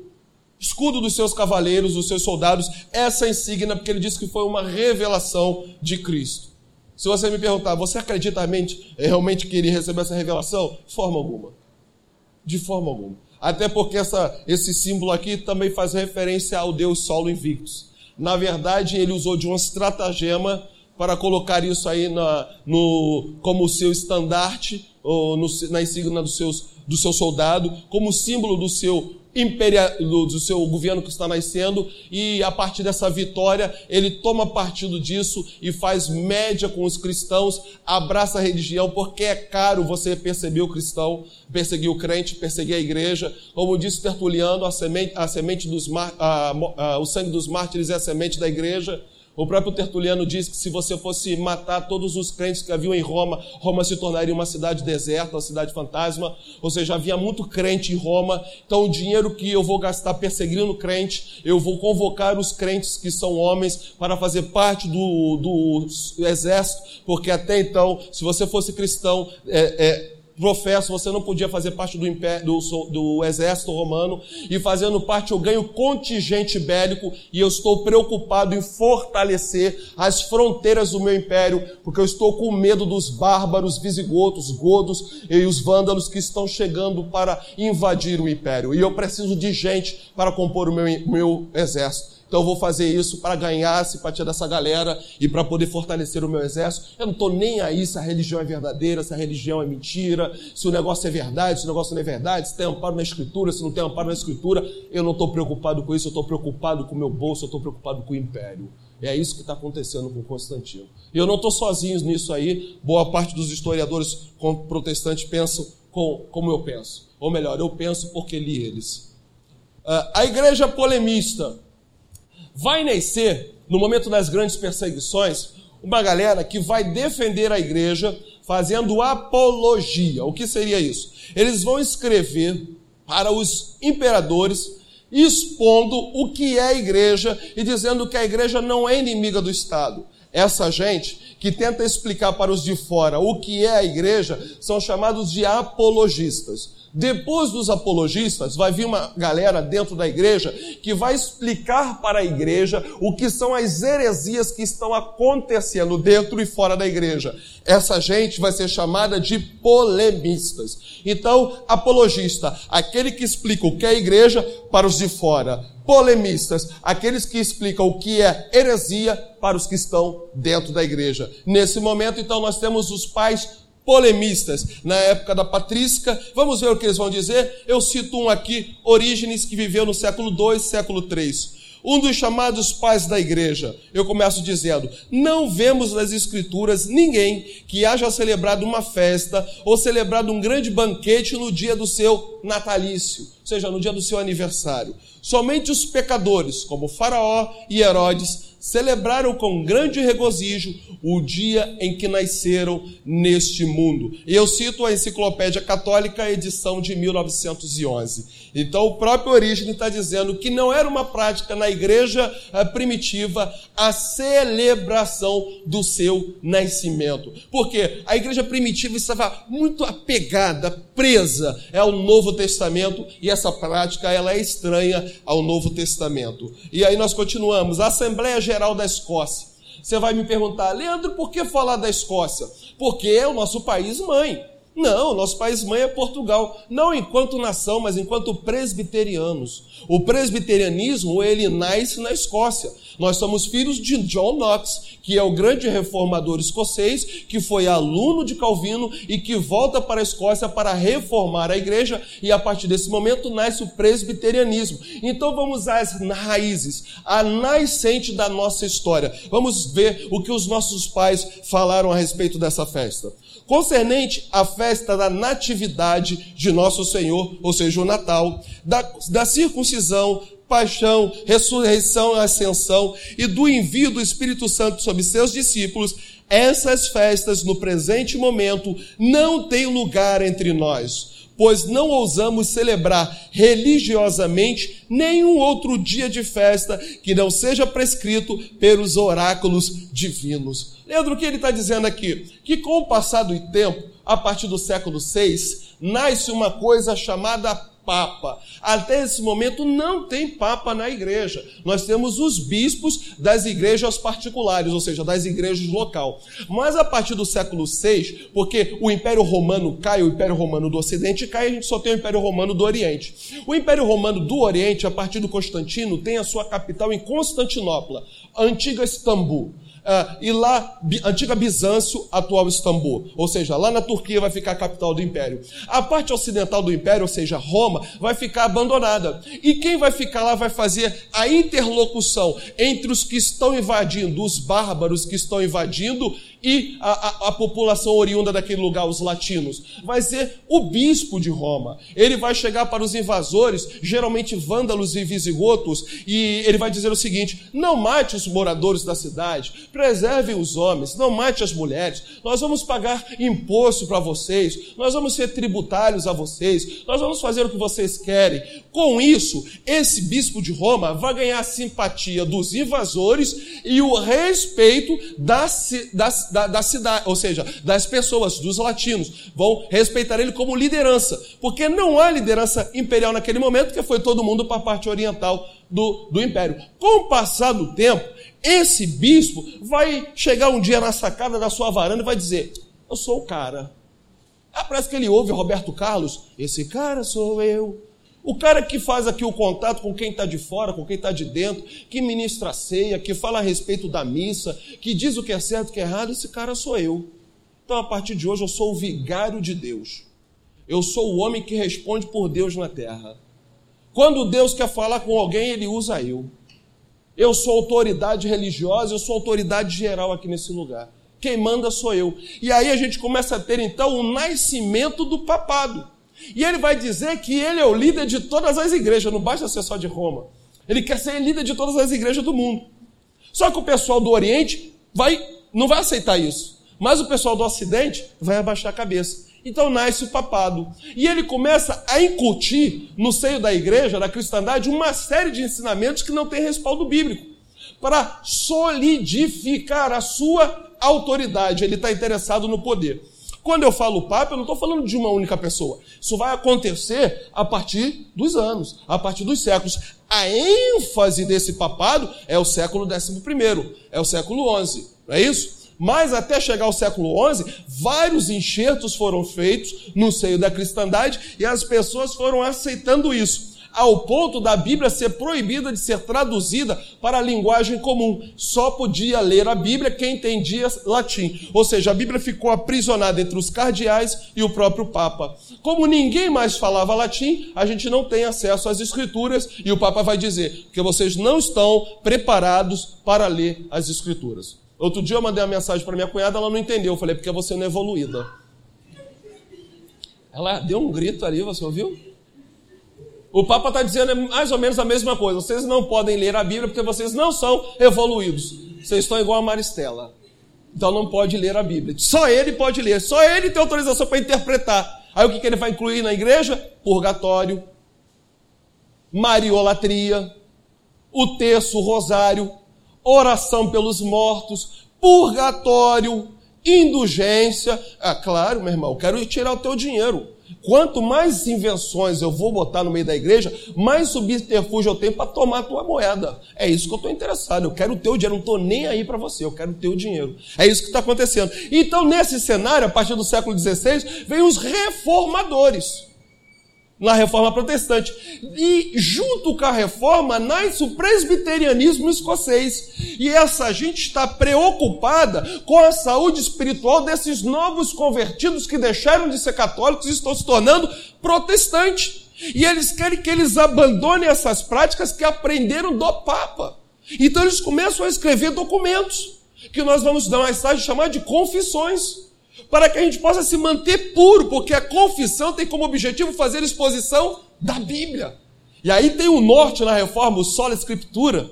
escudo dos seus cavaleiros, dos seus soldados, essa insígnia, porque ele disse que foi uma revelação de Cristo. Se você me perguntar, você acredita realmente que ele recebeu essa revelação? De forma alguma. De forma alguma. Até porque essa, esse símbolo aqui também faz referência ao Deus Solo Invictus. Na verdade, ele usou de um estratagema para colocar isso aí na, no, como seu estandarte, ou no, na insígnia dos seus, do seu soldado, como símbolo do seu imperial, do, seu governo que está nascendo, e a partir dessa vitória, ele toma partido disso e faz média com os cristãos, abraça a religião, porque é caro você perceber o cristão, perseguir o crente, perseguir a igreja. Como disse Tertuliano, a semente, a semente dos a, a, o sangue dos mártires é a semente da igreja. O próprio Tertuliano diz que se você fosse matar todos os crentes que haviam em Roma, Roma se tornaria uma cidade deserta, uma cidade fantasma. Ou seja, havia muito crente em Roma. Então, o dinheiro que eu vou gastar perseguindo crente, eu vou convocar os crentes que são homens para fazer parte do, do exército, porque até então, se você fosse cristão, é, é, professo, você não podia fazer parte do, império, do, do, exército romano, e fazendo parte eu ganho contingente bélico, e eu estou preocupado em fortalecer as fronteiras do meu império, porque eu estou com medo dos bárbaros visigotos, godos e os vândalos que estão chegando para invadir o império. E eu preciso de gente para compor o meu, meu exército. Então eu vou fazer isso para ganhar a simpatia dessa galera e para poder fortalecer o meu exército. Eu não estou nem aí se a religião é verdadeira, se a religião é mentira, se o negócio é verdade, se o negócio não é verdade, se tem amparo na escritura, se não tem amparo na escritura. Eu não estou preocupado com isso, eu estou preocupado com o meu bolso, eu estou preocupado com o império. É isso que está acontecendo com Constantino. E eu não estou sozinho nisso aí. Boa parte dos historiadores protestantes pensam com, como eu penso. Ou melhor, eu penso porque li eles. Uh, a igreja polemista vai nascer, no momento das grandes perseguições, uma galera que vai defender a igreja fazendo apologia. O que seria isso? Eles vão escrever para os imperadores expondo o que é a igreja e dizendo que a igreja não é inimiga do Estado. Essa gente que tenta explicar para os de fora o que é a igreja são chamados de apologistas. Depois dos apologistas, vai vir uma galera dentro da igreja que vai explicar para a igreja o que são as heresias que estão acontecendo dentro e fora da igreja. Essa gente vai ser chamada de polemistas. Então, apologista, aquele que explica o que é igreja para os de fora. Polemistas, aqueles que explicam o que é heresia para os que estão dentro da igreja. Nesse momento, então, nós temos os pais polemistas na época da patrística. Vamos ver o que eles vão dizer. Eu cito um aqui, Orígenes, que viveu no século II, século III. Um dos chamados pais da igreja. Eu começo dizendo: Não vemos nas Escrituras ninguém que haja celebrado uma festa ou celebrado um grande banquete no dia do seu natalício, ou seja, no dia do seu aniversário. Somente os pecadores, como Faraó e Herodes, celebraram com grande regozijo o dia em que nasceram neste mundo. E eu cito a Enciclopédia Católica, edição de 1911. Então, o próprio Orígenes está dizendo que não era uma prática na igreja eh, primitiva a celebração do seu nascimento. Porque a igreja primitiva estava muito apegada, presa ao Novo Testamento, e essa prática ela é estranha ao Novo Testamento. E aí nós continuamos. A Assembleia Geral da Escócia. Você vai me perguntar, Leandro, por que falar da Escócia? Porque é o nosso país mãe. Não, nosso país mãe é Portugal, não enquanto nação, mas enquanto presbiterianos. O presbiterianismo, ele nasce na Escócia. Nós somos filhos de John Knox, que é o grande reformador escocês, que foi aluno de Calvino e que volta para a Escócia para reformar a igreja, e a partir desse momento nasce o presbiterianismo. Então vamos às raízes, a nascente da nossa história. Vamos ver o que os nossos pais falaram a respeito dessa festa concernente à festa da natividade de nosso Senhor, ou seja, o Natal, da, da circuncisão, paixão, ressurreição e ascensão e do envio do Espírito Santo sobre seus discípulos, essas festas no presente momento não têm lugar entre nós pois não ousamos celebrar religiosamente nenhum outro dia de festa que não seja prescrito pelos oráculos divinos. Leandro, o que ele está dizendo aqui? Que com o passar do tempo, a partir do século VI, nasce uma coisa chamada Papa. Até esse momento não tem Papa na igreja. Nós temos os bispos das igrejas particulares, ou seja, das igrejas local. Mas a partir do século VI, porque o Império Romano cai, o Império Romano do Ocidente cai, a gente só tem o Império Romano do Oriente. O Império Romano do Oriente, a partir do Constantino, tem a sua capital em Constantinopla, antiga Istambul. Uh, e lá, antiga Bizâncio, atual Istambul. Ou seja, lá na Turquia vai ficar a capital do império. A parte ocidental do império, ou seja, Roma, vai ficar abandonada. E quem vai ficar lá vai fazer a interlocução entre os que estão invadindo, os bárbaros que estão invadindo, e a, a, a, população oriunda daquele lugar, os latinos? Vai ser o bispo de Roma. Ele vai chegar para os invasores, geralmente vândalos e visigotos, e ele vai dizer o seguinte: não mate os moradores da cidade, preserve os homens, não mate as mulheres, nós vamos pagar imposto para vocês, nós vamos ser tributários a vocês, nós vamos fazer o que vocês querem. Com isso, esse bispo de Roma vai ganhar a simpatia dos invasores e o respeito das, das da, da cidade, ou seja, das pessoas, dos latinos, vão respeitar ele como liderança, porque não há liderança imperial naquele momento, porque foi todo mundo para a parte oriental do, do império. Com o passar do tempo, esse bispo vai chegar um dia na sacada da sua varanda e vai dizer: Eu sou o cara. Ah, parece que ele ouve Roberto Carlos. Esse cara sou eu. O cara que faz aqui o contato com quem está de fora, com quem está de dentro, que ministra a ceia, que fala a respeito da missa, que diz o que é certo e o que é errado, esse cara sou eu. Então, a partir de hoje, eu sou o vigário de Deus. Eu sou o homem que responde por Deus na terra. Quando Deus quer falar com alguém, ele usa eu. Eu sou autoridade religiosa, eu sou autoridade geral aqui nesse lugar. Quem manda sou eu. E aí a gente começa a ter então o nascimento do papado. E ele vai dizer que ele é o líder de todas as igrejas, não basta ser só de Roma. Ele quer ser líder de todas as igrejas do mundo. Só que o pessoal do Oriente vai, não vai aceitar isso. Mas o pessoal do Ocidente vai abaixar a cabeça. Então nasce o papado. E ele começa a incutir no seio da igreja, da cristandade, uma série de ensinamentos que não tem respaldo bíblico. Para solidificar a sua autoridade. Ele está interessado no poder. Quando eu falo Papa, eu não estou falando de uma única pessoa. Isso vai acontecer a partir dos anos, a partir dos séculos. A ênfase desse papado é o século XI, é o século XI, não é isso? Mas até chegar ao século XI, vários enxertos foram feitos no seio da cristandade e as pessoas foram aceitando isso ao ponto da Bíblia ser proibida de ser traduzida para a linguagem comum. Só podia ler a Bíblia quem entendia latim. Ou seja, a Bíblia ficou aprisionada entre os cardeais e o próprio Papa. Como ninguém mais falava latim, a gente não tem acesso às Escrituras e o Papa vai dizer que vocês não estão preparados para ler as Escrituras. Outro dia eu mandei uma mensagem para minha cunhada, ela não entendeu. Eu falei, porque você não é evoluída. Ela deu um grito ali, você ouviu? O Papa está dizendo mais ou menos a mesma coisa. Vocês não podem ler a Bíblia porque vocês não são evoluídos. Vocês estão igual a Maristela. Então não pode ler a Bíblia. Só ele pode ler. Só ele tem autorização para interpretar. Aí o que, que ele vai incluir na igreja? Purgatório, mariolatria, o terço, o rosário, oração pelos mortos, purgatório, indulgência. Ah, claro, meu irmão, quero tirar o teu dinheiro. Quanto mais invenções eu vou botar no meio da igreja, mais subterfúgio eu tenho para tomar a tua moeda. É isso que eu estou interessado. Eu quero o teu dinheiro. Não estou nem aí para você. Eu quero o teu dinheiro. É isso que está acontecendo. Então, nesse cenário, a partir do século XVI, vem os reformadores na reforma protestante. E junto com a reforma nasce o presbiterianismo escocês. E essa gente está preocupada com a saúde espiritual desses novos convertidos que deixaram de ser católicos e estão se tornando protestantes. E eles querem que eles abandonem essas práticas que aprenderam do Papa. Então eles começam a escrever documentos que nós vamos dar mais tarde chamar de confissões para que a gente possa se manter puro, porque a confissão tem como objetivo fazer exposição da Bíblia. E aí tem o norte na reforma, o sola escritura.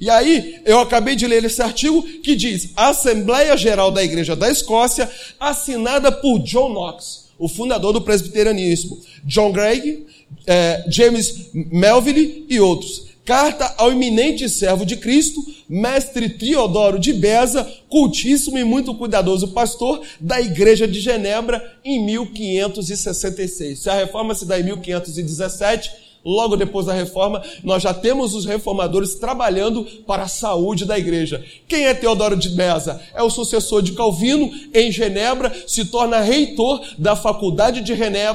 E aí eu acabei de ler esse artigo que diz: Assembleia Geral da Igreja da Escócia, assinada por John Knox, o fundador do presbiterianismo, John Gregg, eh, James Melville e outros Carta ao eminente servo de Cristo, mestre Teodoro de Beza, cultíssimo e muito cuidadoso pastor da Igreja de Genebra, em 1566. Se a reforma se dá em 1517, logo depois da reforma, nós já temos os reformadores trabalhando para a saúde da igreja. Quem é Teodoro de Beza? É o sucessor de Calvino em Genebra, se torna reitor da Faculdade de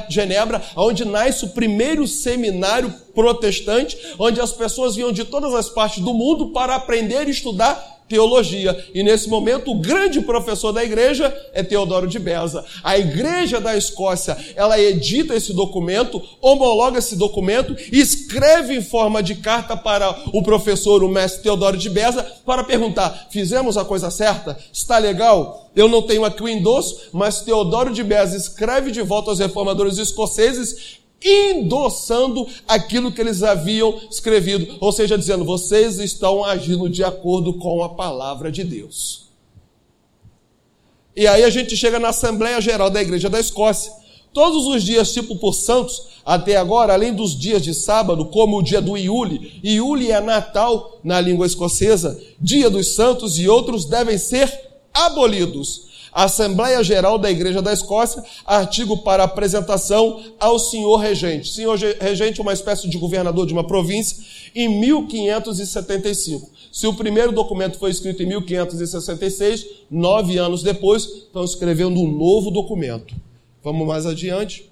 Genebra, onde nasce o primeiro seminário protestante, onde as pessoas vinham de todas as partes do mundo para aprender e estudar teologia. E nesse momento, o grande professor da igreja é Teodoro de Beza. A igreja da Escócia, ela edita esse documento, homologa esse documento e escreve em forma de carta para o professor, o mestre Teodoro de Beza, para perguntar: fizemos a coisa certa? Está legal? Eu não tenho aqui o endosso, mas Teodoro de Beza escreve de volta aos reformadores escoceses endossando aquilo que eles haviam escrevido, ou seja, dizendo: vocês estão agindo de acordo com a palavra de Deus. E aí a gente chega na Assembleia Geral da Igreja da Escócia. Todos os dias, tipo por santos, até agora, além dos dias de sábado, como o dia do Iule, Iule é Natal na língua escocesa, dia dos santos e outros devem ser abolidos. Assembleia Geral da Igreja da Escócia, artigo para apresentação ao senhor regente. Senhor regente é uma espécie de governador de uma província em 1575. Se o primeiro documento foi escrito em 1566, nove anos depois, estão escrevendo um novo documento. Vamos mais adiante.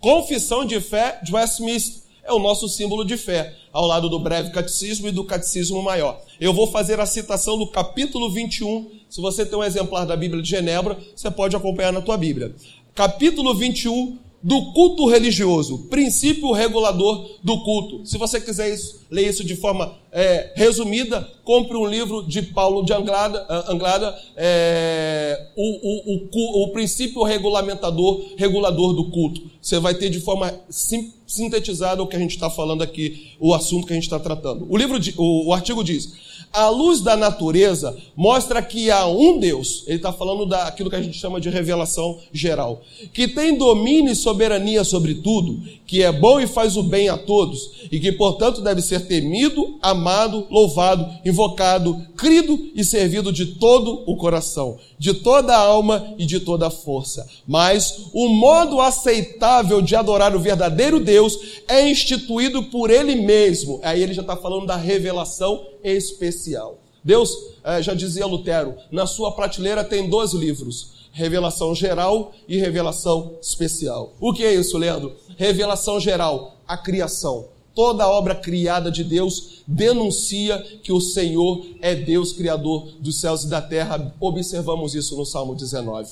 Confissão de fé de Westminster é o nosso símbolo de fé, ao lado do breve catecismo e do catecismo maior. Eu vou fazer a citação do capítulo 21. Se você tem um exemplar da Bíblia de Genebra, você pode acompanhar na tua Bíblia. Capítulo 21, do culto religioso, princípio regulador do culto. Se você quiser isso, ler isso de forma é, resumida, compre um livro de Paulo de Anglada, Anglada é, o, o, o, o, princípio regulamentador, regulador do culto. Você vai ter de forma sintetizada o que a gente está falando aqui, o assunto que a gente está tratando. O livro, o, o artigo diz: a luz da natureza mostra que há um Deus, ele está falando daquilo que a gente chama de revelação geral, que tem domínio e soberania sobre tudo, que é bom e faz o bem a todos, e que, portanto, deve ser temido, amado, louvado, invocado, crido e servido de todo o coração, de toda a alma e de toda a força. Mas o modo aceitável de adorar o verdadeiro Deus é instituído por Ele mesmo. Aí ele já está falando da revelação especial. Deus, eh, já dizia Lutero, na sua prateleira tem dois livros revelação geral e revelação especial. O que é isso, Leandro? Revelação geral, a criação. Toda obra criada de Deus denuncia que o Senhor é Deus criador dos céus e da terra. Observamos isso no Salmo 19.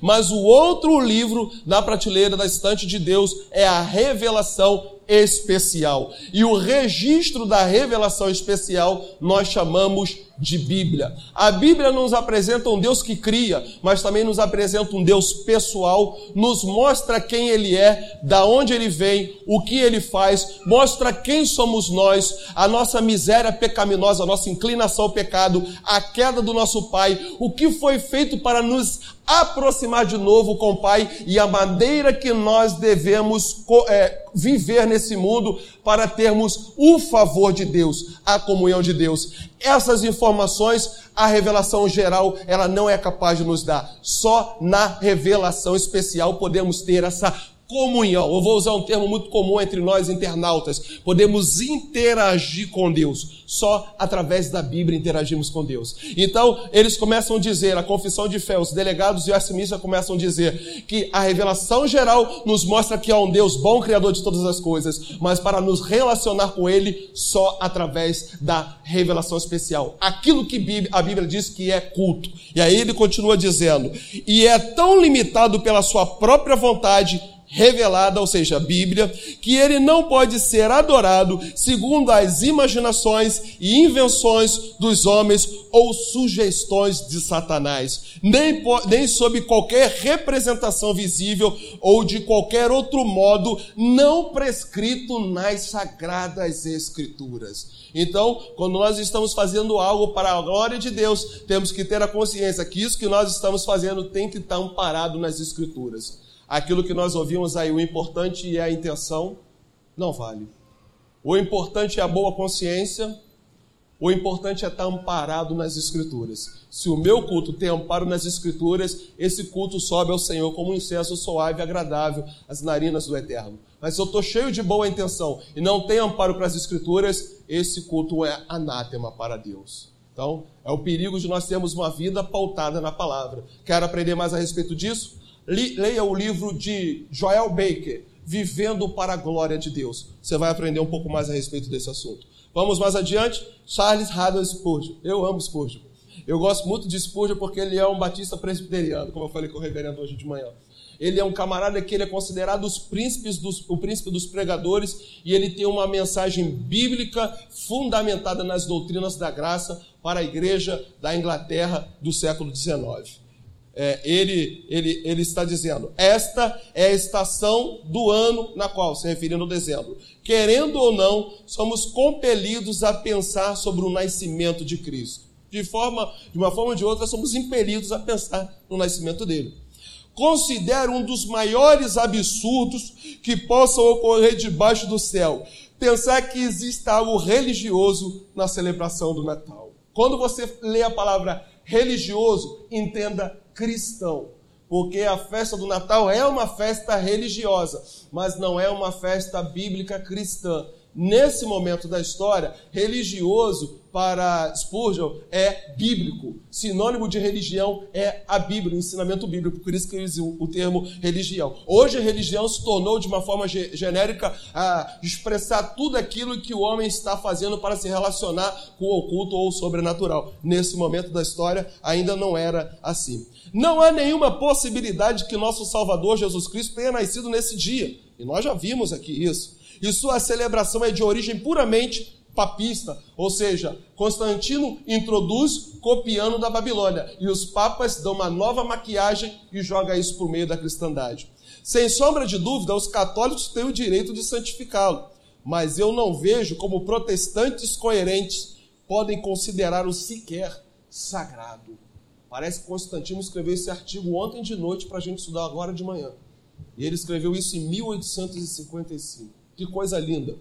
Mas o outro livro na prateleira da estante de Deus é a revelação especial. E o registro da revelação especial nós chamamos de Bíblia. A Bíblia nos apresenta um Deus que cria, mas também nos apresenta um Deus pessoal, nos mostra quem Ele é, da onde Ele vem, o que Ele faz, mostra quem somos nós, a nossa miséria pecaminosa, a nossa inclinação ao pecado, a queda do nosso Pai, o que foi feito para nos aproximar de novo com o Pai e a maneira que nós devemos é, viver nesse mundo para termos o favor de Deus, a comunhão de Deus. Essas informações, a revelação geral, ela não é capaz de nos dar. Só na revelação especial podemos ter essa comunhão. Eu vou usar um termo muito comum entre nós internautas. Podemos interagir com Deus. Só através da Bíblia interagimos com Deus. Então, eles começam a dizer, a confissão de fé, os delegados e o assimistas começam a dizer que a revelação geral nos mostra que há um Deus bom, criador de todas as coisas, mas para nos relacionar com Ele, só através da revelação especial. Aquilo que a Bíblia diz que é culto. E aí ele continua dizendo, e é tão limitado pela sua própria vontade revelada, ou seja, a Bíblia, que ele não pode ser adorado segundo as imaginações e invenções dos homens ou sugestões de Satanás, nem, nem sob qualquer representação visível ou de qualquer outro modo não prescrito nas sagradas escrituras. Então, quando nós estamos fazendo algo para a glória de Deus, temos que ter a consciência que isso que nós estamos fazendo tem que estar amparado nas escrituras aquilo que nós ouvimos aí, o importante é a intenção, não vale. O importante é a boa consciência, o importante é estar amparado nas Escrituras. Se o meu culto tem amparo nas Escrituras, esse culto sobe ao Senhor como um incenso suave e agradável às narinas do Eterno. Mas se eu estou cheio de boa intenção e não tenho amparo para as Escrituras, esse culto é anátema para Deus. Então, é o perigo de nós termos uma vida pautada na palavra. Quer aprender mais a respeito disso? Leia o livro de Joel Baker, vivendo para a glória de Deus. Você vai aprender um pouco mais a respeito desse assunto. Vamos mais adiante. Charles Haddon Spurgeon. Eu amo Spurgeon. Eu gosto muito de Spurgeon porque ele é um batista presbiteriano, como eu falei com o reverendo hoje de manhã. Ele é um camarada que ele é considerado os príncipes dos, o príncipe dos pregadores e ele tem uma mensagem bíblica fundamentada nas doutrinas da graça para a igreja da Inglaterra do século XIX. É, ele, ele, ele está dizendo: esta é a estação do ano na qual, se referindo ao dezembro, querendo ou não, somos compelidos a pensar sobre o nascimento de Cristo. De, forma, de uma forma ou de outra, somos impelidos a pensar no nascimento dele considero um dos maiores absurdos que possam ocorrer debaixo do céu. Pensar que exista algo religioso na celebração do Natal. Quando você lê a palavra religioso, entenda cristão. Porque a festa do Natal é uma festa religiosa, mas não é uma festa bíblica cristã. Nesse momento da história, religioso para Spurgeon é bíblico. Sinônimo de religião é a Bíblia, o ensinamento bíblico. Por isso que eu uso o termo religião. Hoje a religião se tornou, de uma forma genérica, a expressar tudo aquilo que o homem está fazendo para se relacionar com o oculto ou o sobrenatural. Nesse momento da história, ainda não era assim. Não há nenhuma possibilidade que nosso Salvador Jesus Cristo tenha nascido nesse dia. E nós já vimos aqui isso. E sua celebração é de origem puramente papista, ou seja, Constantino introduz copiando da Babilônia e os papas dão uma nova maquiagem e joga isso por meio da cristandade. Sem sombra de dúvida, os católicos têm o direito de santificá-lo, mas eu não vejo como protestantes coerentes podem considerá-lo sequer sagrado. Parece que Constantino escreveu esse artigo ontem de noite para a gente estudar agora de manhã. E ele escreveu isso em 1855. Que coisa linda.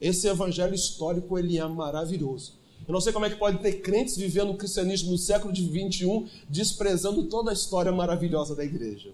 Esse evangelho histórico ele é maravilhoso. Eu não sei como é que pode ter crentes vivendo o cristianismo no século XXI desprezando toda a história maravilhosa da igreja.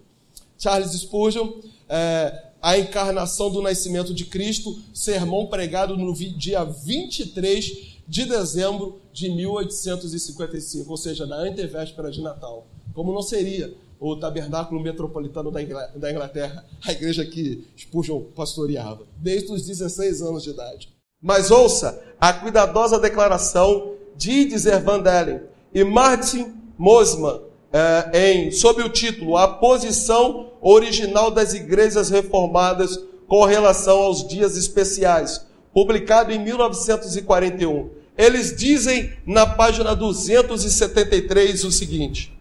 Charles Spurgeon, é, a encarnação do nascimento de Cristo, sermão pregado no dia 23 de dezembro de 1855, ou seja, na antevéspera de Natal. Como não seria o tabernáculo metropolitano da Inglaterra, a igreja que Spurgeon pastoreava, desde os 16 anos de idade. Mas ouça a cuidadosa declaração de Idizer Van Dellen e Martin Mosman eh, em, sob o título A Posição Original das Igrejas Reformadas com relação aos dias especiais, publicado em 1941. Eles dizem na página 273 o seguinte: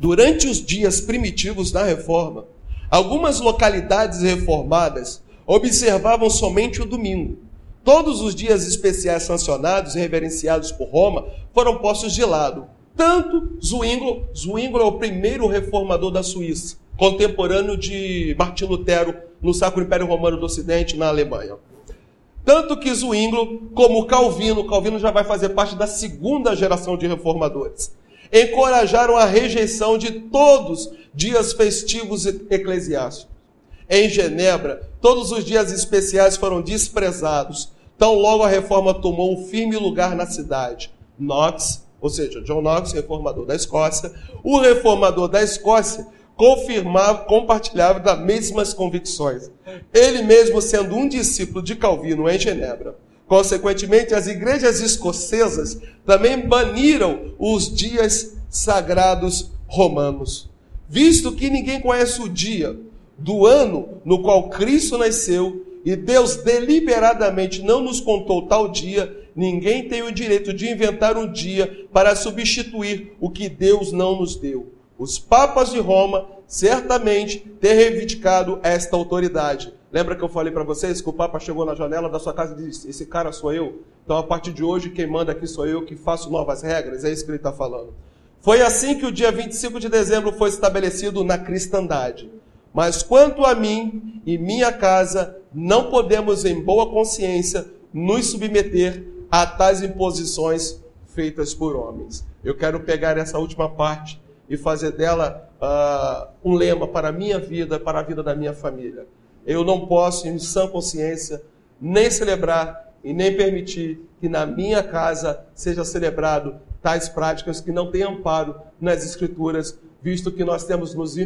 Durante os dias primitivos da reforma, algumas localidades reformadas observavam somente o domingo. Todos os dias especiais sancionados e reverenciados por Roma foram postos de lado. Tanto Zwingli, Zwingli é o primeiro reformador da Suíça, contemporâneo de Martim Lutero no Sacro Império Romano do Ocidente, na Alemanha. Tanto que Zwingli, como Calvino, Calvino já vai fazer parte da segunda geração de reformadores encorajaram a rejeição de todos dias festivos eclesiásticos. Em Genebra, todos os dias especiais foram desprezados. Tão logo a reforma tomou um firme lugar na cidade. Knox, ou seja, John Knox, reformador da Escócia, o reformador da Escócia confirmava, compartilhava das mesmas convicções. Ele mesmo sendo um discípulo de Calvino em Genebra. Consequentemente, as igrejas escocesas também baniram os dias sagrados romanos. Visto que ninguém conhece o dia do ano no qual Cristo nasceu e Deus deliberadamente não nos contou tal dia, ninguém tem o direito de inventar um dia para substituir o que Deus não nos deu. Os papas de Roma certamente têm reivindicado esta autoridade. Lembra que eu falei para vocês que o Papa chegou na janela da sua casa e disse: Esse cara sou eu? Então, a partir de hoje, quem manda aqui sou eu que faço novas regras. É isso que ele está falando. Foi assim que o dia 25 de dezembro foi estabelecido na cristandade. Mas quanto a mim e minha casa, não podemos, em boa consciência, nos submeter a tais imposições feitas por homens. Eu quero pegar essa última parte e fazer dela uh, um lema para a minha vida, para a vida da minha família. Eu não posso, em sã consciência, nem celebrar e nem permitir que na minha casa seja celebrado tais práticas que não têm amparo nas Escrituras, visto que nós temos nos,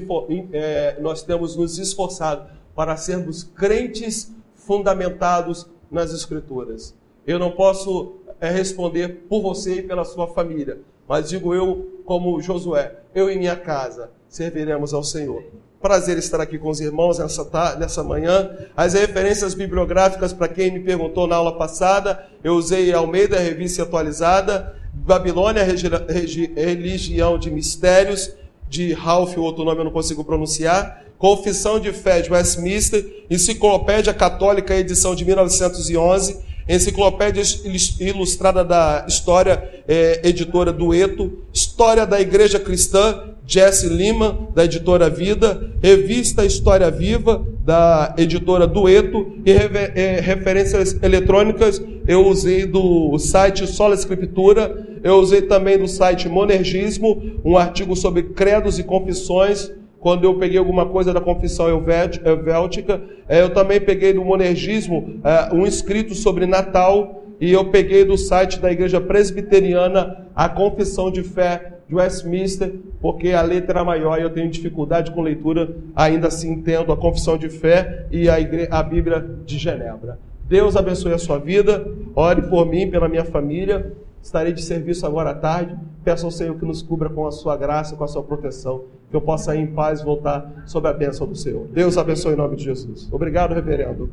é, nós temos nos esforçado para sermos crentes fundamentados nas Escrituras. Eu não posso é, responder por você e pela sua família, mas digo eu, como Josué, eu e minha casa serviremos ao Senhor. Prazer estar aqui com os irmãos nessa, nessa manhã. As referências bibliográficas, para quem me perguntou na aula passada, eu usei Almeida, revista atualizada, Babilônia, Religião de Mistérios, de Ralph, o outro nome eu não consigo pronunciar, Confissão de Fé de Westminster, Enciclopédia Católica, edição de 1911, Enciclopédia Ilustrada da História, é, editora Dueto, História da Igreja Cristã, Jesse Lima, da editora Vida, Revista História Viva, da editora Dueto, e é, referências eletrônicas eu usei do site Sola Escritura, eu usei também do site Monergismo, um artigo sobre credos e confissões, quando eu peguei alguma coisa da confissão helvética. É, eu também peguei do monergismo é, um escrito sobre Natal e eu peguei do site da Igreja Presbiteriana a Confissão de Fé de Westminster, porque a letra é maior e eu tenho dificuldade com leitura, ainda assim entendo a Confissão de Fé e a, igreja, a Bíblia de Genebra. Deus abençoe a sua vida, ore por mim, pela minha família. Estarei de serviço agora à tarde. Peço ao Senhor que nos cubra com a sua graça, com a sua proteção que eu possa ir em paz voltar sob a bênção do Senhor. Deus abençoe em nome de Jesus. Obrigado, reverendo.